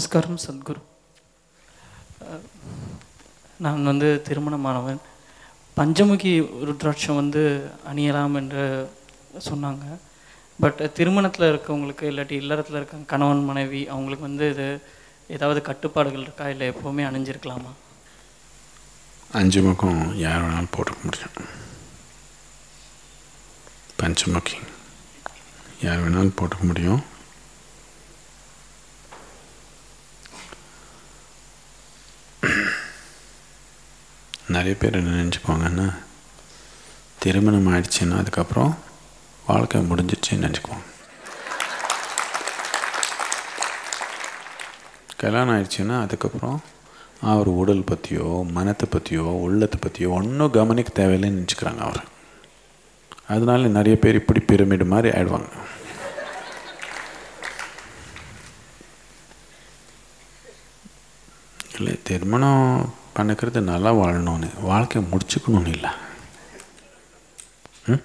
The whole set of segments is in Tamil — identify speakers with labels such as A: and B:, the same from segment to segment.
A: நமஸ்காரம் சத்குரு. நான் வந்து திருமணமானவன். பஞ்சமுகி ருத்ராட்சம் வந்து அணியலாம் என்று சொன்னாங்க. பட் திருமணத்தில் இருக்கவங்களுக்கு இல்லாட்டி இல்லறத்தில் இருக்க கணவன் மனைவி அவங்களுக்கு வந்து இது ஏதாவது கட்டுப்பாடுகள் இருக்கா? இல்லை எப்போவுமே அணிஞ்சிருக்கலாமா?
B: அஞ்சு முகம் யார் வேணாலும் போட்டுக்க முடியும். பஞ்சமுகி யார் வேணாலும் போட்டுக்க முடியும். நிறைய பேர் என்ன நினச்சிப்பாங்கன்னா திருமணம் ஆயிடுச்சுன்னா அதுக்கப்புறம் வாழ்க்கை முடிஞ்சிடுச்சுன்னு நினச்சிக்குவாங்க. கல்யாணம் ஆயிடுச்சுன்னா அதுக்கப்புறம் அவர் உடல் பற்றியோ மனத்தை பற்றியோ உள்ளத்தை பற்றியோ ஒன்றும் கவனிக்க தேவையில்லைன்னு நினச்சிக்கிறாங்க அவர். அதனால நிறைய பேர் இப்படி பிரமிடு மாதிரி ஆயிடுவாங்க. இல்லை திருமணம் பண்ணிக்கிறது நல்லா வாழணும்னு. வாழ்க்கையை முடிச்சுக்கணும்னு இல்லை. ம்?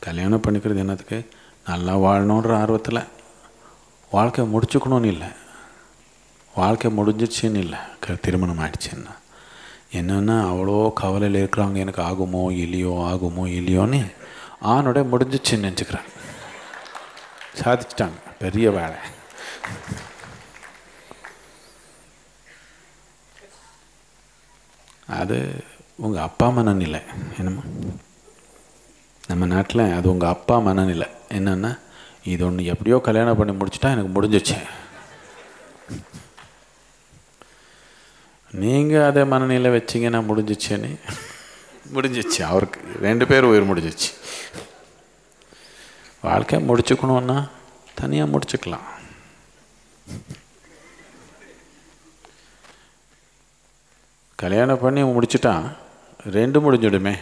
B: கல்யாணம் பண்ணிக்கிறது என்னத்துக்கு? நல்லா வாழணுன்ற ஆர்வத்தில். வாழ்க்கையை முடிச்சுக்கணும்னு இல்லை. வாழ்க்கை முடிஞ்சிச்சின்னு இல்லை. க திருமணம் ஆயிடுச்சுன்னா. என்னென்னா அவ்வளோ கவலையில் இருக்கிறாங்க. எனக்கு ஆகுமோ இல்லையோ ஆகுமோ இல்லையோன்னு ஆணோட முடிஞ்சிச்சுன்னு நினச்சிக்கிறேன். சாதிச்சிட்டாங்க. பெரிய வேலை. அது உங்கள் அப்பா மனநிலை. என்னம்மா? நம்ம நாட்டில் அது உங்கள் அப்பா மனநிலை. என்னென்னா இது ஒன்று எப்படியோ கல்யாணம் பண்ணி முடிச்சிட்டா எனக்கு முடிஞ்சிச்சு நீங்கள் அதே மனநிலை வச்சிங்கன்னா முடிஞ்சிச்சேன்னு முடிஞ்சிச்சு அவருக்கு ரெண்டு பேர் உயிர் முடிஞ்சிச்சு வாழ்க்கை முடிச்சுக்கணுன்னா தனியாக முடிச்சுக்கலாம். கல்யாணம் பண்ணி முடிச்சிட்டா ரெண்டு முடிஞ்சிடுமே.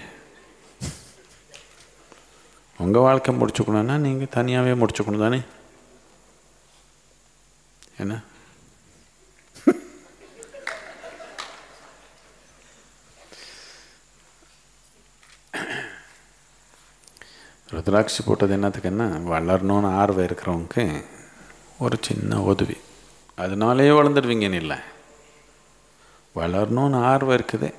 B: உங்கள் வாழ்க்கை முடிச்சுக்கணுன்னா நீங்கள் தனியாகவே முடிச்சுக்கணும் தானே? என்ன? ருத்ராட்சி போட்டது என்னத்துக்குன்னா வளரணும்னு ஆர்வம் இருக்கிறவங்களுக்கு ஒரு சின்ன உதவி. அதனாலேயே வளர்ந்துடுவீங்கன்னு இல்லை. வளரணும்னு ஆர்வம் இருக்குது.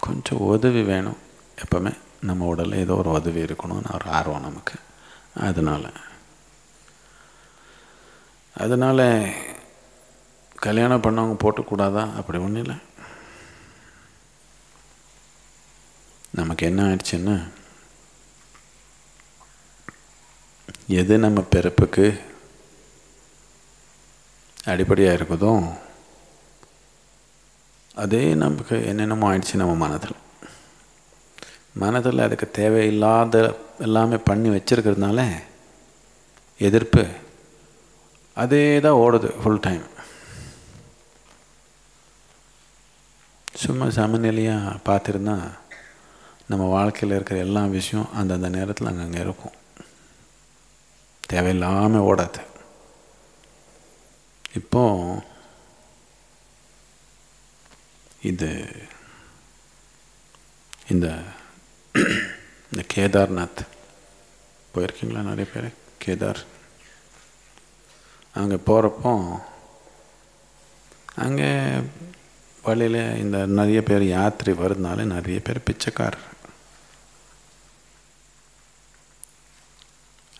B: கொஞ்சம் உதவி வேணும். எப்பவுமே நம்ம உடலில் ஏதோ ஒரு உதவி இருக்கணும்னு ஒரு ஆர்வம் நமக்கு. அதனால். அதனால் கல்யாணம் பண்ணவங்க போட்டக்கூடாதா? அப்படி ஒன்றும் இல்லை. நமக்கு என்ன ஆயிடுச்சுன்னா எது நம்ம பிறப்புக்கு அடிப்படையாக இருக்குதோ அதே நமக்கு என்னென்னமோ ஆயிடுச்சு நம்ம மனதில். மனதில் அதுக்கு தேவையில்லாத எல்லாமே பண்ணி வச்சுருக்கிறதுனால எதிர்ப்பு அதே தான் ஓடுது ஃபுல் டைம் சும்மா சமநிலையாக பார்த்துருந்தா நம்ம வாழ்க்கையில் இருக்கிற எல்லா விஷயம் அந்தந்த நேரத்தில் அங்கங்கே இருக்கும். தேவையில்லாமல் ஓடாது. இப்போது இது இந்த இந்த கேதார்நாத் போயிருக்கீங்களா நிறைய பேர்? கேதார். அங்கே போகிறப்போ அங்கே வழியில் இந்த நிறைய பேர் யாத்திரை வருதுனால நிறைய பேர் பிச்சைக்காரர்.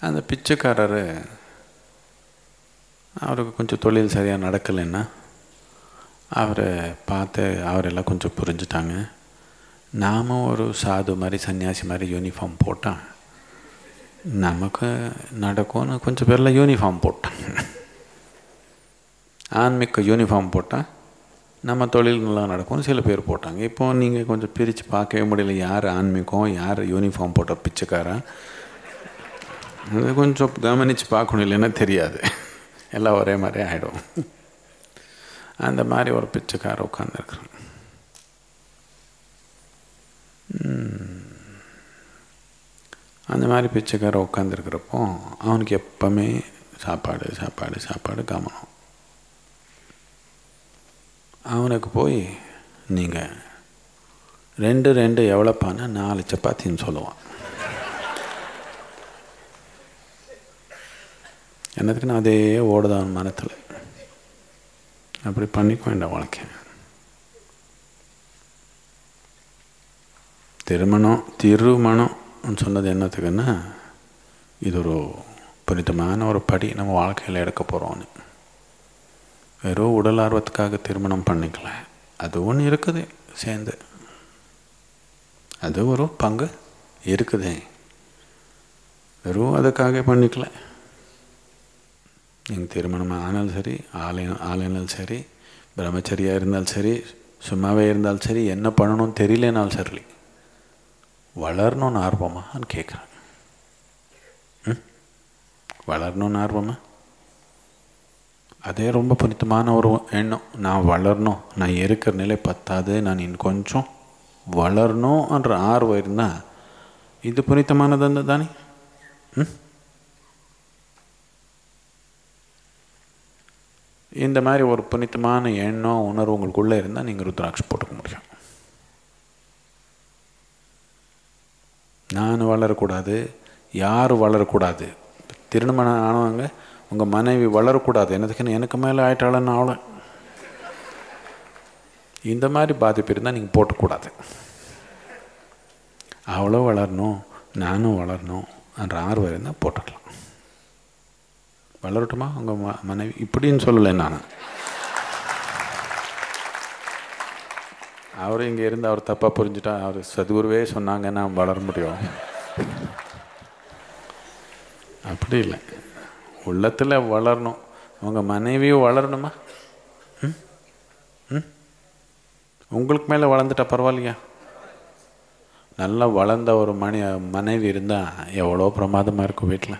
B: அந்த பிச்சைக்காரர் அவருக்கு கொஞ்சம் தொழில் சரியாக நடக்கலைன்னா அவரை பார்த்து அவரெல்லாம் கொஞ்சம் புரிஞ்சுட்டாங்க. நாமும் ஒரு சாது மாதிரி சன்னியாசி மாதிரி யூனிஃபார்ம் போட்டால் நமக்கு நடக்கும்னு கொஞ்சம் பேரில் யூனிஃபார்ம் போட்டான். ஆன்மீக யூனிஃபார்ம் போட்டால் நம்ம தொழில் நல்லா நடக்கும்னு சில பேர் போட்டாங்க. இப்போ நீங்கள் கொஞ்சம் பிரித்து பார்க்கவே முடியல யார் ஆன்மீகம் யார் யூனிஃபார்ம் போட்ட பிச்சைக்காரன் அது கொஞ்சம் கவனித்து பார்க்கணும் இல்லைன்னா தெரியாது. எல்லாம் ஒரே மாதிரி ஆகிடும் அந்த மாதிரி ஒரு பிச்சைக்கார உட்காந்துருக்குறான் அந்த மாதிரி பிச்சைக்கார உட்காந்துருக்கிறப்போ அவனுக்கு எப்பவுமே சாப்பாடு சாப்பாடு சாப்பாடு கவனம். அவனுக்கு போய் நீங்கள் ரெண்டு ரெண்டு எவ்வளோப்பானா நாலு சப்பாத்தின்னு சொல்லுவான். என்னத்துக்குன்னு அதே ஓடுதான் மனத்தில் அப்படி பண்ணிக்க வேண்டாம் வாழ்க்கை. திருமணம் திருமணம் சொன்னது என்னத்துக்குன்னா இது ஒரு புனிதமான ஒரு படி நம்ம வாழ்க்கையில் எடுக்க போகிறோன்னு வெறும் உடல் ஆர்வத்துக்காக திருமணம் பண்ணிக்கல. அது ஒன்று இருக்குது சேர்ந்து. அது ஒரு பங்கு இருக்குது. வெறும் அதுக்காக பண்ணிக்கல. எங்கள் திருமணம் ஆனாலும் சரி ஆலயம் ஆலயனாலும் சரி பிரம்மச்சரியாக இருந்தாலும் சரி சும்மாவே இருந்தாலும் சரி என்ன பண்ணணும்னு தெரியலனாலும் சரி வளரணும்னு ஆர்வமான்னு கேட்குறேன் ம்? வளரணும்னு ஆர்வமா? அதே ரொம்ப புனிதமான ஒரு எண்ணம். நான் வளரணும் நான் இருக்கிற நிலை பத்தாது நான் இன்னும் கொஞ்சம் வளரணும்ன்ற ஆர்வம் இருந்தால் இது புனிதமானது தானே? ம்? இந்த மாதிரி ஒரு புனிதமான எண்ணம் உணர்வு உங்களுக்குள்ளே இருந்தால் நீங்கள் ருத்ராட்சி போட்டுக்க முடியும். நான் வளரக்கூடாது யார் வளரக்கூடாது? திருமணம் ஆனவங்க உங்கள் மனைவி வளரக்கூடாது. என்னதுக்குன்னு எனக்கு மேலே ஆயிட்டாளன்னு அவளை. இந்த மாதிரி பாதிப்பு இருந்தால் நீங்கள் போட்டக்கூடாது. அவ்வளோ வளரணும் நானும் வளரணும் என்ற ஆர்வம் இருந்தால் போட்டுக்கலாம். வளரட்டுமா? உங்கள் ம மனைவி? இப்படின்னு சொல்லலை நான். அவர் இங்கே இருந்து அவர் தப்பாக புரிஞ்சுட்டா அவர் சதுகுருவே சொன்னாங்கன்னா வளர முடியும். அப்படி இல்லை. உள்ளத்தில் வளரணும். உங்கள் மனைவியும் வளரணுமா? ம்? ம்? உங்களுக்கு மேலே வளர்ந்துட்டா பரவாயில்லையா? நல்லா வளர்ந்த ஒரு மணி மனைவி இருந்தால் எவ்வளோ பிரமாதமாக இருக்கும் வீட்டில்